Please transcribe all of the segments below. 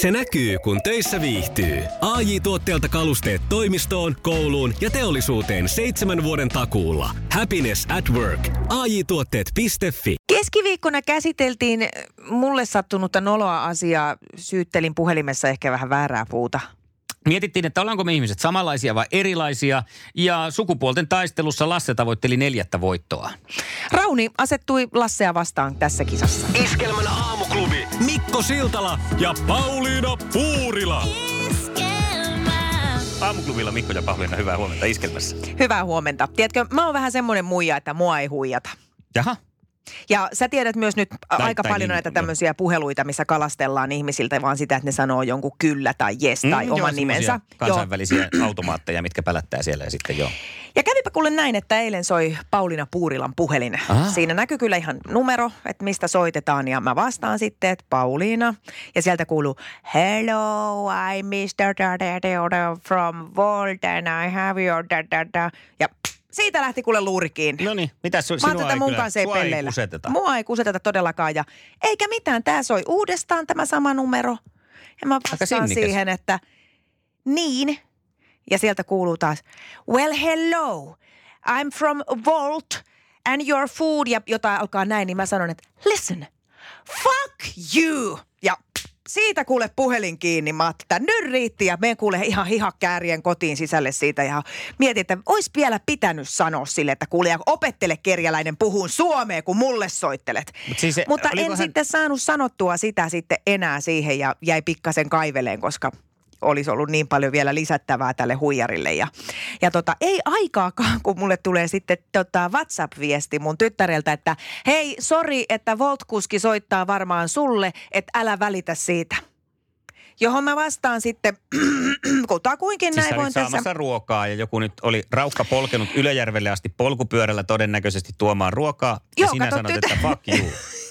Se näkyy, kun töissä viihtyy. ai tuotteelta kalusteet toimistoon, kouluun ja teollisuuteen seitsemän vuoden takuulla. Happiness at work. ai tuotteetfi Keskiviikkona käsiteltiin mulle sattunutta noloa asiaa. Syyttelin puhelimessa ehkä vähän väärää puuta. Mietittiin, että ollaanko me ihmiset samanlaisia vai erilaisia. Ja sukupuolten taistelussa Lasse tavoitteli neljättä voittoa. Rauni asettui Lassea vastaan tässä kisassa. Iskelmän Mikko Siltala ja Pauliina Puurila. Aamuklubilla Mikko ja Pauliina, hyvää huomenta Iskelmässä. Hyvää huomenta. Tiedätkö, mä oon vähän semmoinen muija, että mua ei huijata. Jaha. Ja sä tiedät myös nyt tai, aika tai paljon niin, näitä tämmöisiä puheluita, missä kalastellaan ihmisiltä vaan sitä, että ne sanoo jonkun kyllä tai yes tai mm, oman joo, nimensä. Kansainvälisiä joo. automaatteja, mitkä pälättää siellä ja sitten joo. Ja kävipä kuule näin, että eilen soi Pauliina Puurilan puhelin. Aha. Siinä näkyy kyllä ihan numero, että mistä soitetaan ja mä vastaan sitten, että Pauliina. Ja sieltä kuuluu, hello, I'm Mr. from Volten, I have your da, da, da. Ja siitä lähti kuule luuri kiinni. No niin, mitä su, sinua ei mun kanssa ei pelleillä. Ei kuseteta. Mua ei kuseteta todellakaan. Ja eikä mitään, tää soi uudestaan tämä sama numero. Ja mä vastaan siihen, että niin. Ja sieltä kuuluu taas, well hello, I'm from Volt and your food. Ja jotain alkaa näin, niin mä sanon, että listen, fuck you. Ja siitä kuule puhelin kiinni, Matta. Nyt riitti ja me kuule ihan hihakäärien kotiin sisälle siitä ja mietin, että olisi vielä pitänyt sanoa sille, että kuule ja opettele kerjäläinen puhun suomea, kun mulle soittelet. Mut siis, Mutta en hän... sitten saanut sanottua sitä sitten enää siihen ja jäi pikkasen kaiveleen, koska olisi ollut niin paljon vielä lisättävää tälle huijarille. Ja, ja tota, ei aikaakaan, kun mulle tulee sitten tota WhatsApp-viesti mun tyttäreltä, että hei, sori, että Voltkuski soittaa varmaan sulle, että älä välitä siitä. Johon mä vastaan sitten, kutakuinkin siis näin voin tässä. saamassa ruokaa ja joku nyt oli raukka polkenut Ylöjärvelle asti polkupyörällä todennäköisesti tuomaan ruokaa. Ja Joo, sinä sanot, että fuck you.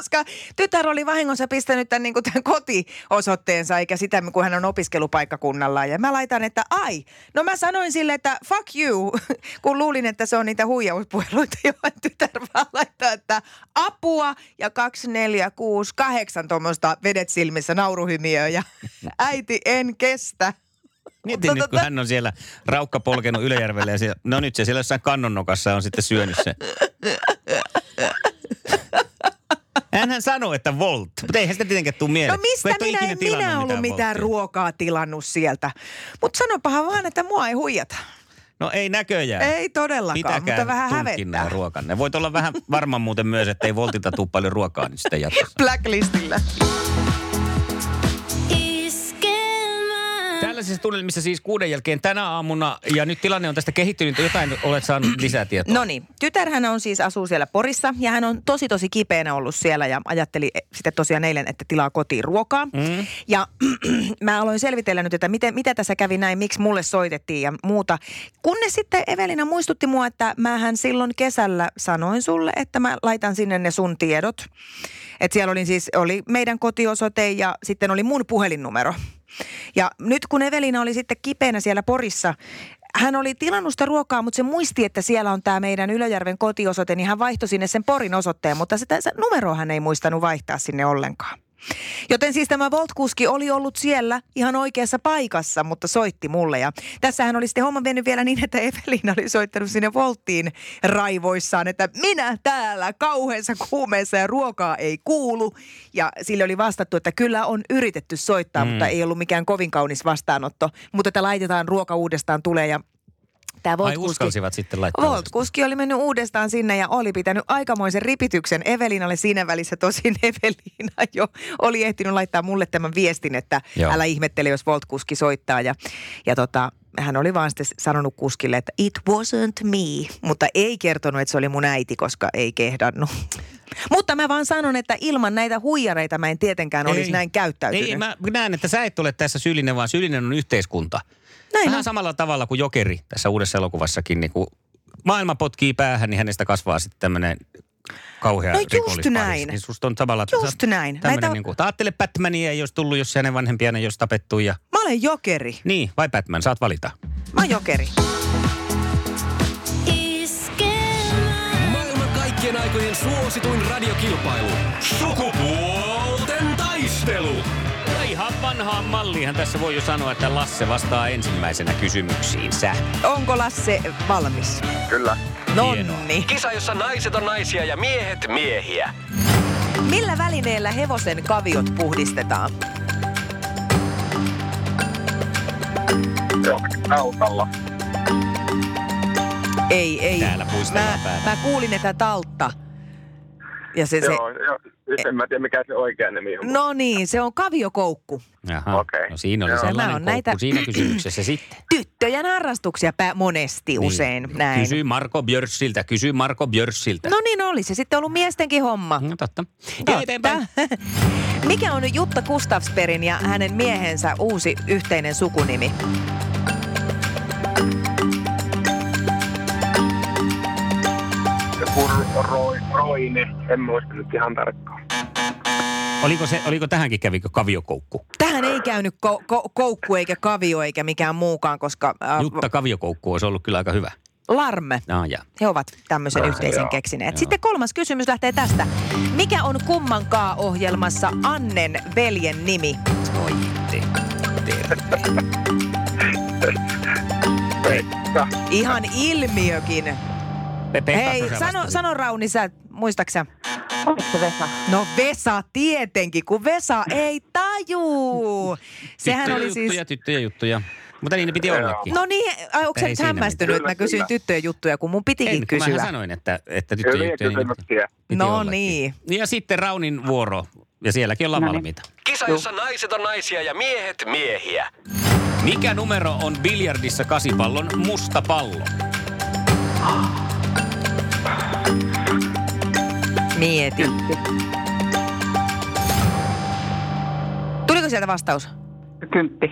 koska tytär oli vahingossa pistänyt tämän, niin kuin tämän kotiosoitteensa, eikä sitä, kun hän on opiskelupaikkakunnalla. Ja mä laitan, että ai, no mä sanoin sille, että fuck you, kun luulin, että se on niitä huijauspuheluita, joihin tytär vaan laittaa, että apua ja 2, 4, 6, 8 tuommoista vedet silmissä nauruhymiöä ja äiti en kestä. Mietin nyt, kun hän on siellä raukka polkenut Ylejärvelle ja siellä, no nyt se siellä jossain kannonnokassa on sitten syönyt se. Hänhän sanoi, että Volt, mutta eihän sitä tietenkään tule mieleen. No mistä minä en minä ollut mitään, mitään ruokaa tilannut sieltä. Mutta sanopahan vaan, että mua ei huijata. No ei näköjään. Ei todellakaan, Pitäkää mutta vähän hävettää. ruokanne. Voit olla vähän varma muuten myös, että ei Voltilta tule paljon ruokaa niin sitten jatkossa. Blacklistillä. Tällaisissa tunnelmissa siis kuuden jälkeen tänä aamuna ja nyt tilanne on tästä kehittynyt. Jotain olet saanut lisätietoa. No niin. Tytärhän on siis asuu siellä Porissa ja hän on tosi tosi kipeänä ollut siellä ja ajatteli sitten tosiaan eilen, että tilaa kotiin ruokaa. Mm. Ja mä aloin selvitellä nyt, että miten, mitä tässä kävi näin, miksi mulle soitettiin ja muuta. Kunnes sitten Evelina muistutti mua, että mähän silloin kesällä sanoin sulle, että mä laitan sinne ne sun tiedot. Että siellä oli siis oli meidän kotiosoite ja sitten oli mun puhelinnumero. Ja nyt kun Evelina oli sitten kipeänä siellä Porissa, hän oli tilannut sitä ruokaa, mutta se muisti, että siellä on tämä meidän Ylöjärven kotiosoite, niin hän vaihtoi sinne sen Porin osoitteen, mutta sitä, se numeroa hän ei muistanut vaihtaa sinne ollenkaan. Joten siis tämä Volt-kuski oli ollut siellä ihan oikeassa paikassa, mutta soitti mulle. Ja tässähän oli sitten homma mennyt vielä niin, että Evelina oli soittanut sinne Volttiin raivoissaan, että minä täällä kauheassa kuumeessa ja ruokaa ei kuulu. Ja sille oli vastattu, että kyllä on yritetty soittaa, mm. mutta ei ollut mikään kovin kaunis vastaanotto. Mutta että laitetaan ruoka uudestaan tulee ja Tämä Volt Ai uskalsivat sitten laittaa Volt-kuski oli mennyt uudestaan sinne ja oli pitänyt aikamoisen ripityksen Evelinalle siinä välissä. Tosin Evelina jo oli ehtinyt laittaa mulle tämän viestin, että Joo. älä ihmettele, jos Volt-kuski soittaa. Ja, ja tota, hän oli vaan sitten sanonut kuskille, että it wasn't me, mutta ei kertonut, että se oli mun äiti, koska ei kehdannut. Mutta mä vaan sanon, että ilman näitä huijareita mä en tietenkään olisi ei, näin käyttäytynyt. Ei, mä näen, että sä et ole tässä syyllinen, vaan syyllinen on yhteiskunta. Näin Vähän on. samalla tavalla kuin Jokeri tässä uudessa elokuvassakin, niin kun maailma potkii päähän, niin hänestä kasvaa sitten tämmöinen kauhea No just näin. Niin susta on tavallaan... Just näin. Näitä... Niin kuin, ajattele Batmania ei olisi tullut, jos hänen vanhempiaan ei olisi tapettu. Ja... Mä olen jokeri. Niin, vai Batman, saat valita. Mä oon jokeri. Maailman kaikkien aikojen suosituin radiokilpailu. Sukupuolten taistelu. Vanhaan malliinhan tässä voi jo sanoa, että Lasse vastaa ensimmäisenä kysymyksiinsä. Onko Lasse valmis? Kyllä. Nonni. Kisa, jossa naiset on naisia ja miehet miehiä. Millä välineellä hevosen kaviot puhdistetaan? Autolla. Ei, ei. Täällä mä, mä kuulin, että taltta. Ja se, se, Joo, joo. En mä tiedä mikä se oikea nimi on. no niin, se on kaviokoukku. Jaha, Okei. no siinä oli Joo. sellainen on koukku näitä- siinä kysymyksessä sitten. Tyttöjen harrastuksia pää monesti usein Niin. näin. Kysy Marko Björssiltä, kysy Marko Björssiltä. No niin oli se sitten ollut miestenkin homma. No totta. Totta. Eteenpäin. Mikä on Jutta Gustafsperin ja hänen miehensä uusi yhteinen sukunimi? Roine. En muista nyt ihan tarkkaan. Oliko, se, oliko tähänkin kävikö kaviokoukku? Tähän ei käynyt ko- ko- koukku eikä kavio eikä mikään muukaan, koska äh, Jutta kaviokoukku olisi ollut kyllä aika hyvä. Larme. No, ja. He ovat tämmöisen yhteisen joo. keksineet. Sitten kolmas kysymys lähtee tästä. Mikä on kummankaan ohjelmassa Annen veljen nimi? Oi, te, terve. Pekka. Ihan ilmiökin. Pepe, Hei, Kakkosen sano, sano Rauni, sä muistaksä? Oliko se Vesa? No Vesa tietenkin, kun Vesa ei taju. Sehän oli siis... juttuja, tyttöjen juttuja. Mutta niin ne piti ollakin. No niin, ai, onko sä Ei nyt hämmästynyt, että mä kysyin Kyllä, tyttöjen juttuja, kun mun pitikin en, kysyä. sanoin, että, että tyttöjen juttuja. niin No ollakin. niin. Ja sitten Raunin vuoro. Ja sielläkin ollaan No niin. valmiita. Kisa, jossa naiset on naisia ja miehet miehiä. Mikä numero on biljardissa kasipallon musta pallo? Mieti. Tuliko sieltä vastaus? Kymppi.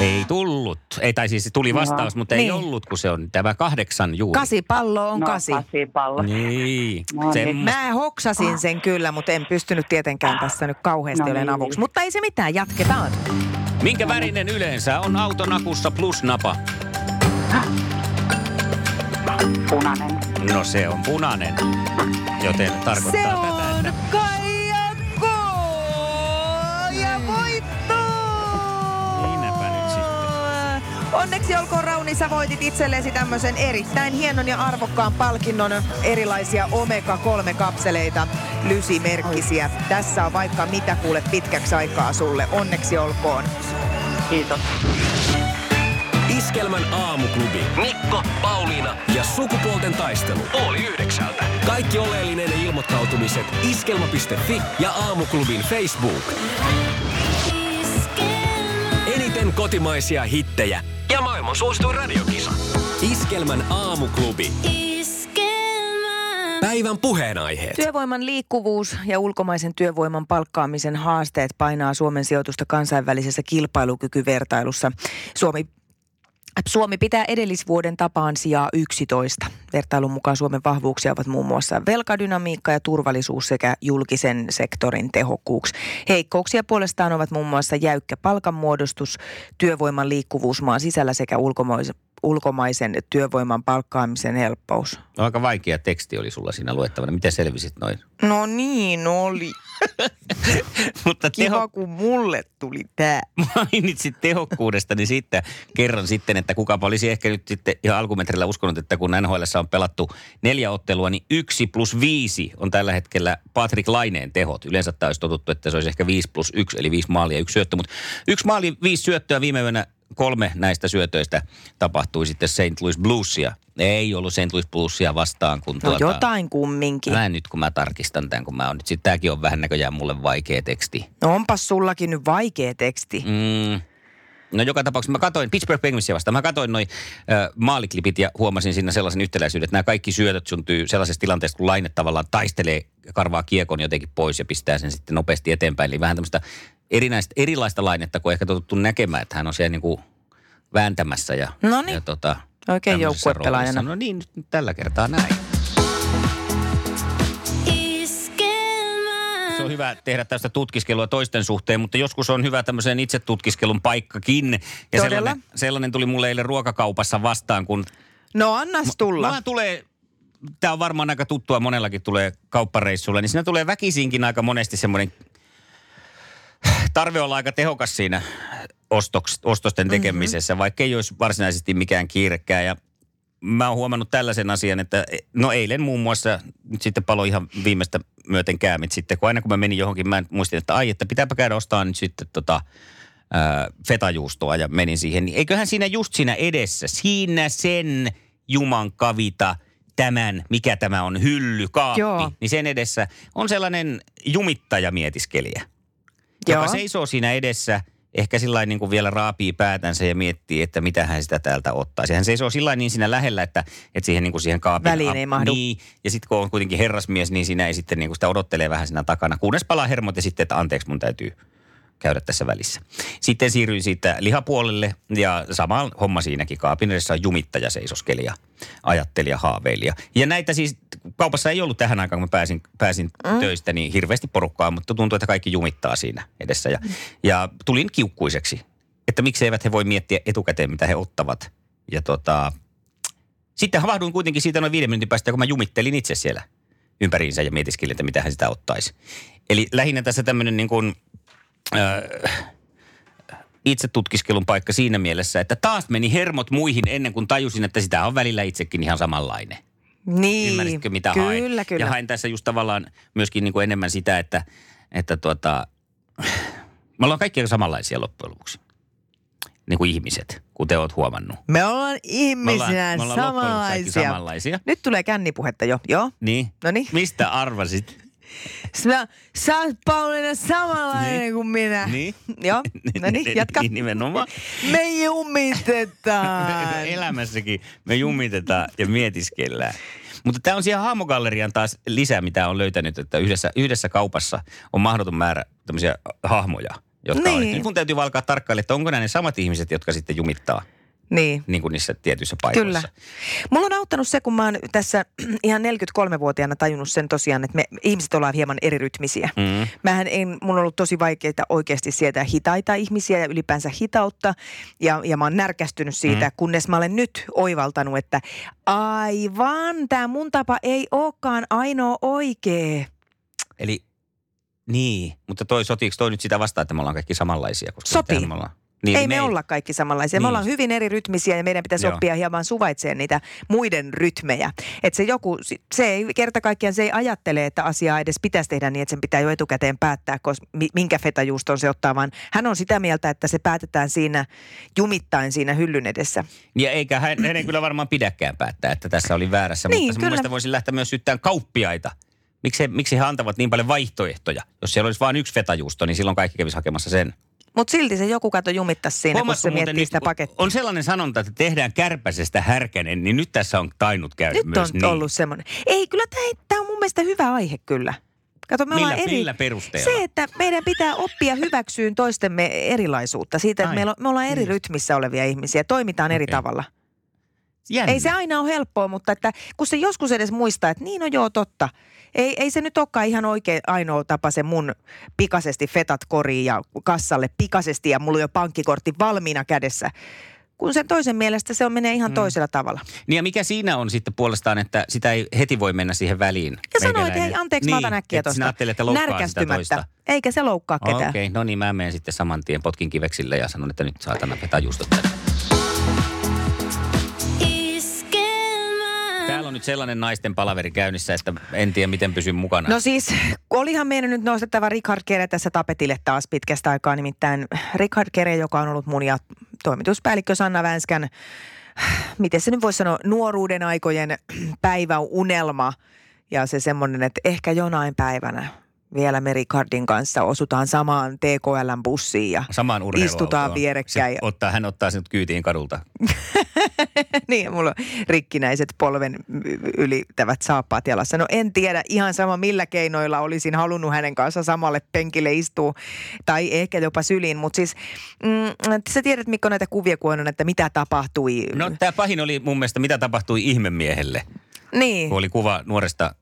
Ei tullut. Ei, tai siis tuli vastaus, Joo. mutta ei Niin. ollut, kun se on tämä kahdeksan juuri. Kasi pallo on no, kasi. kasipallo. Niin. No niin. Mä hoksasin sen kyllä, mutta en pystynyt tietenkään tässä nyt kauheasti No olen niin. avuksi. Mutta ei se mitään, jatketaan. Minkä värinen yleensä on auton akussa plus napa? Punainen. No se on punainen. Joten tarkoittaa Se tätä, on että Kaija K. Ja voitto! Siinäpä nyt sitten. Onneksi olkoon Rauni, sä voitit itsellesi tämmöisen erittäin hienon ja arvokkaan palkinnon erilaisia Omega-3-kapseleita, lysimerkkisiä. Tässä on vaikka mitä kuule pitkäksi aikaa sulle. Onneksi olkoon. Kiitos. Iskelmän aamuklubi. Mikko, Pauliina ja sukupuolten taistelu. Oli yhdeksältä. Kaikki oleellinen ilmoittautumiset iskelma.fi ja aamuklubin Facebook. Eniten kotimaisia hittejä ja maailman suosituin radiokisa. Iskelmän aamuklubi. Päivän puheenaiheet. Työvoiman liikkuvuus ja ulkomaisen työvoiman palkkaamisen haasteet painaa Suomen sijoitusta kansainvälisessä kilpailukykyvertailussa. Suomi Suomi pitää edellisvuoden tapaan sijaa 11. Vertailun mukaan Suomen vahvuuksia ovat muun muassa velkadynamiikka ja turvallisuus sekä julkisen sektorin tehokkuus. Heikkouksia puolestaan ovat muun muassa jäykkä palkanmuodostus, työvoiman liikkuvuus maan sisällä sekä ulkomaisen, ulkomaisen työvoiman palkkaamisen helppous. Aika vaikea teksti oli sulla siinä luettavana. Miten selvisit noin? No niin oli. Mutta Kiva, teho, kun mulle tuli tää. mainitsit tehokkuudesta, niin sitten kerron sitten, että kukapa olisi ehkä nyt sitten ihan alkumetrillä uskonut, että kun NHL on pelattu neljä ottelua, niin yksi plus viisi on tällä hetkellä Patrick Laineen tehot. Yleensä tämä olisi totuttu, että se olisi ehkä viisi plus yksi, eli viisi maalia ja yksi syöttö. Mutta yksi maali, viisi syöttöä viime yönä kolme näistä syötöistä tapahtui sitten St. Louis Bluesia. Ei ollut St. Louis Bluesia vastaan, kun No jotain kumminkin. Mä nyt kun mä tarkistan tämän, kun mä oon nyt, sitten tämäkin on vähän näköjään mulle vaikea teksti. No onpas sullakin nyt vaikea teksti. Mm. No joka tapauksessa mä katsoin Pittsburgh Penguinsia vastaan. Mä katsoin noin äh, maaliklipit ja huomasin siinä sellaisen yhtäläisyyden, että nämä kaikki syötöt syntyy sellaisessa tilanteessa, kun laine tavallaan taistelee, karvaa kiekon jotenkin pois ja pistää sen sitten nopeasti eteenpäin. Eli vähän tämmöistä erinäistä, erilaista lainetta, kuin ehkä totuttu näkemään, että hän on siellä niin kuin vääntämässä ja, Noniin. ja tota, Oikein joukkuepelaajana. No niin, nyt tällä kertaa näin. Hyvä tehdä tästä tutkiskelua toisten suhteen, mutta joskus on hyvä tämmöisen itse tutkiskelun paikkakin. Ja Todella? sellainen, sellainen tuli mulle eilen ruokakaupassa vastaan, kun No annas tulla. Mulla tulee, tämä on varmaan aika tuttua, monellakin tulee kauppareissulle, niin siinä tulee väkisinkin aika monesti semmoinen tarve olla aika tehokas siinä ostoks, ostosten tekemisessä, mm-hmm. vaikka ei olisi varsinaisesti mikään kiirekään. Ja mä oon huomannut tällaisen asian, että no eilen muun muassa nyt sitten palo ihan viimeistä myöten käämit sitten, kun aina kun mä menin johonkin, mä muistin, että ai, että pitääpä käydä ostaa nyt sitten tota, ää, fetajuustoa ja menin siihen. Niin eiköhän siinä just siinä edessä, siinä sen juman kavita tämän, mikä tämä on, hylly, kaappi, Joo. niin sen edessä on sellainen jumittaja mietiskelijä, joka Joo. seisoo siinä edessä, ehkä sillä niin kuin vielä raapii päätänsä ja miettii, että mitä hän sitä täältä ottaisi. Hän seisoo sillä niin siinä lähellä, että, että siihen, niin kuin siihen kaapin... Väliin ei mahdu. Niin, ja sitten kun on kuitenkin herrasmies, niin siinä ei sitten niin kuin sitä odottelee vähän siinä takana. Kunnes palaa hermot ja sitten, että anteeksi, mun täytyy käydä tässä välissä. Sitten siirryin siitä lihapuolelle ja sama homma siinäkin. Kaapin edessä on jumittaja seisoskelija, ajattelija, haaveilija. Ja näitä siis, kaupassa ei ollut tähän aikaan, kun mä pääsin, pääsin mm. töistä, niin hirveästi porukkaa, mutta tuntuu, että kaikki jumittaa siinä edessä. Ja, ja tulin kiukkuiseksi, että miksi eivät he voi miettiä etukäteen, mitä he ottavat. Ja tota, sitten havahduin kuitenkin siitä noin viiden minuutin päästä, kun mä jumittelin itse siellä ympäriinsä ja mietiskelin, että mitä hän sitä ottaisi. Eli lähinnä tässä tämmöinen niin kuin, itse tutkiskelun paikka siinä mielessä, että taas meni hermot muihin ennen kuin tajusin, että sitä on välillä itsekin ihan samanlainen. Niin. Ymmärsitkö, mitä kyllä, hain? Kyllä. Ja hain tässä just tavallaan myöskin niin kuin enemmän sitä, että, että tuota, me ollaan kaikki samanlaisia loppujen lopuksi. Niin kuin ihmiset, kuten oot huomannut. Me ollaan Me ihmisinä ollaan, me ollaan samanlaisia. samanlaisia. Nyt tulee kännipuhetta jo, joo. Niin. Noniin. Mistä arvasit? Sä, sä oot Pauliina samanlainen Niin. kuin minä. Niin. Joo, no niin, jatka. Niin nimenomaan. Me jumitetaan. Elämässäkin me jumitetaan ja mietiskellään. Mutta tämä on siihen hahmogallerian taas lisä, mitä on löytänyt, että yhdessä, yhdessä kaupassa on mahdoton määrä tämmöisiä hahmoja, jotka on. Niin. Nyt mun täytyy alkaa tarkkailla, että onko nämä ne samat ihmiset, jotka sitten jumittaa Niin. niin kuin niissä tietyissä paikoissa. Kyllä. Mulla on auttanut se, kun mä oon tässä ihan 43-vuotiaana tajunnut sen tosiaan, että me ihmiset ollaan hieman eri rytmisiä. Mm. Mähän en, mun on ollut tosi vaikeaa oikeasti sietää hitaita ihmisiä ja ylipäänsä hitautta. Ja, ja mä oon närkästynyt siitä, mm. kunnes mä olen nyt oivaltanut, että aivan, tämä mun tapa ei olekaan ainoa oikea. Eli niin, mutta toi sotiiko toi nyt sitä vastaan, että me ollaan kaikki samanlaisia? Koska Sotii. Me ollaan? Niin, ei me olla kaikki samanlaisia. Me Niin ollaan just. hyvin eri rytmisiä ja meidän pitäisi Joo. oppia hieman suvaitsemaan niitä muiden rytmejä. Että se joku, se ei kerta kaikkiaan, se ei ajattele, että asiaa edes pitäisi tehdä niin, että sen pitää jo etukäteen päättää, koska mi- minkä fetajuuston se ottaa, vaan hän on sitä mieltä, että se päätetään siinä jumittain siinä hyllyn edessä. Ja eikä hän, hän ei kyllä varmaan pidäkään päättää, että tässä oli väärässä. Niin, mutta se mun kyllä. mielestä voisi lähteä myös syyttämään kauppiaita. Miksi, he- miksi he antavat niin paljon vaihtoehtoja? Jos siellä olisi vain yksi fetajuusto, niin silloin kaikki kävisi hakemassa sen. Mutta silti se joku kato jumittaisi siinä, kun Huomaatko se miettii nyt, sitä pakettia. On sellainen sanonta, että tehdään kärpäsestä härkänen, niin nyt tässä on tainnut käydä Nyt myös on niin. ollut semmoinen. Ei, kyllä tämä on mun mielestä hyvä aihe kyllä. Kato, me Millä- eri, millä perusteella? Se, että meidän pitää oppia hyväksyyn toistemme erilaisuutta. Siitä, että Ai, meillä on, me ollaan eri niin. rytmissä olevia ihmisiä. Toimitaan eri Okei. tavalla. Jännä. Ei se aina ole helppoa, mutta että kun se joskus edes muistaa, että niin on joo totta. Ei, ei se nyt olekaan ihan oikein ainoa tapa se mun pikaisesti fetat koriin ja kassalle pikaisesti ja mulla on jo pankkikortti valmiina kädessä. Kun sen toisen mielestä se on menee ihan mm. toisella tavalla. Niin ja mikä siinä on sitten puolestaan, että sitä ei heti voi mennä siihen väliin? Ja sanoo, että hei anteeksi, mä otan äkkiä että tuosta. että loukkaa sitä toista. Eikä se loukkaa ketään. Okei, no niin mä menen sitten saman tien potkin kiveksille ja sanon, että nyt saatana vetää juustot tänne. Nyt sellainen naisten palaveri käynnissä, että en tiedä miten pysyn mukana. No siis, olihan meidän nyt nostettava Richard Kere tässä tapetille taas pitkästä aikaa. Nimittäin Richard Kere, joka on ollut mun ja toimituspäällikkö Sanna Vänskän, miten se nyt voisi sanoa, nuoruuden aikojen päiväunelma. Ja se semmoinen, että ehkä jonain päivänä vielä me Richardin kanssa osutaan samaan TKLn bussiin ja Samaan istutaan vierekkäin. Se ottaa, hän ottaa sinut kyytiin kadulta. niin, mulla on rikkinäiset polven ylittävät saappaat jalassa. No en tiedä ihan sama millä keinoilla olisin halunnut hänen kanssa samalle penkille istua tai ehkä jopa syliin. Mutta siis mm, sä tiedät Mikko näitä kuvia kun on, että mitä tapahtui. No tämä pahin oli mun mielestä, mitä tapahtui ihmemiehelle. niin. Kun oli kuva nuoresta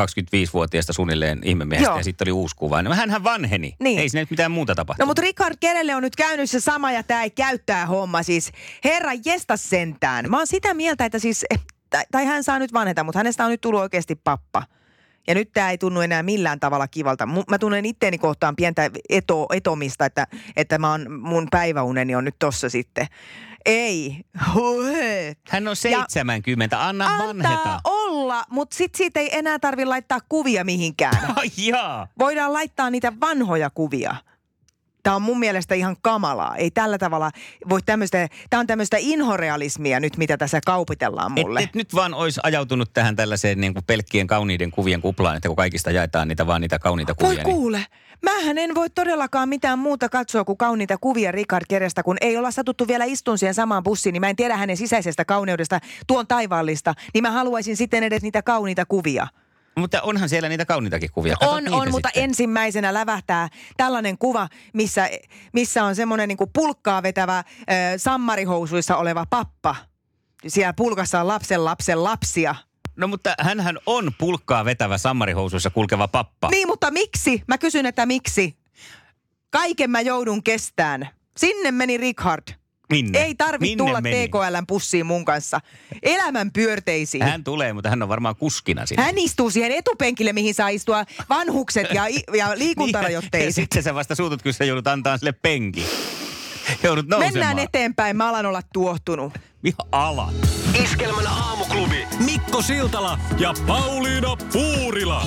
25-vuotiaasta suunnilleen ihmemiehestä Joo. ja sitten oli uusi kuva. No hänhän vanheni. Niin. Ei siinä nyt mitään muuta No tapahtunut. mutta Richard Kerelle on nyt käynyt se sama ja tämä ei käyttää homma. Siis herra jesta sentään. Mä oon sitä mieltä, että siis, tai, tai hän saa nyt vanheta, mutta hänestä on nyt tullut oikeasti pappa. Ja nyt tämä ei tunnu enää millään tavalla kivalta. Mä tunnen itteeni kohtaan pientä eto, etomista, että, että mä oon, mun päiväuneni on nyt tossa sitten. Ei. Hän on 70, anna Antaa vanheta. Olla, mutta sit siitä ei enää tarvi laittaa kuvia mihinkään. Ai jaa. Voidaan laittaa niitä vanhoja kuvia. Tämä on mun mielestä ihan kamalaa. Ei tällä tavalla voi tämmöistä, tämä on tämmöistä inhorealismia nyt, mitä tässä kaupitellaan mulle. Et, et nyt vaan olisi ajautunut tähän tällaiseen niin kuin pelkkien kauniiden kuvien kuplaan, että kun kaikista jaetaan niitä vaan niitä kauniita Voi kuvia. niin kuule, mähän en voi todellakaan mitään muuta katsoa kuin kauniita kuvia Richard Kerestä, kun ei olla satuttu vielä istun siihen samaan bussiin, niin mä en tiedä hänen sisäisestä kauneudesta, tuon taivaallista, niin mä haluaisin sitten edes niitä kauniita kuvia. Mutta onhan siellä niitä kauniitakin kuvia. Katot On, on, mutta sitten. ensimmäisenä lävähtää tällainen kuva, missä, missä on semmoinen niin pulkkaa vetävä ö, sammarihousuissa oleva pappa. Siellä pulkassa on lapsen lapsen lapsia. No mutta hänhän on pulkkaa vetävä sammarihousuissa kulkeva pappa. Niin, mutta miksi? Mä kysyn, että miksi? Kaiken mä joudun kestään. Sinne meni Richard. Minne? Ei tarvi Minne tulla meni? TKLn pussiin mun kanssa. Elämän pyörteisiin. Hän tulee, mutta hän on varmaan kuskina sinne. Hän istuu siihen etupenkille, mihin saa istua vanhukset ja, ja Niin, ja liikuntarajoitteiset. sitten sä vasta suutut, kun sä joudut antaa sille penki. Joudut nousemaan. Mennään eteenpäin, mä alan olla tuohtunut. Ihan ala. Iskelmän aamuklubi. Mikko Siltala ja Pauliina Puurila.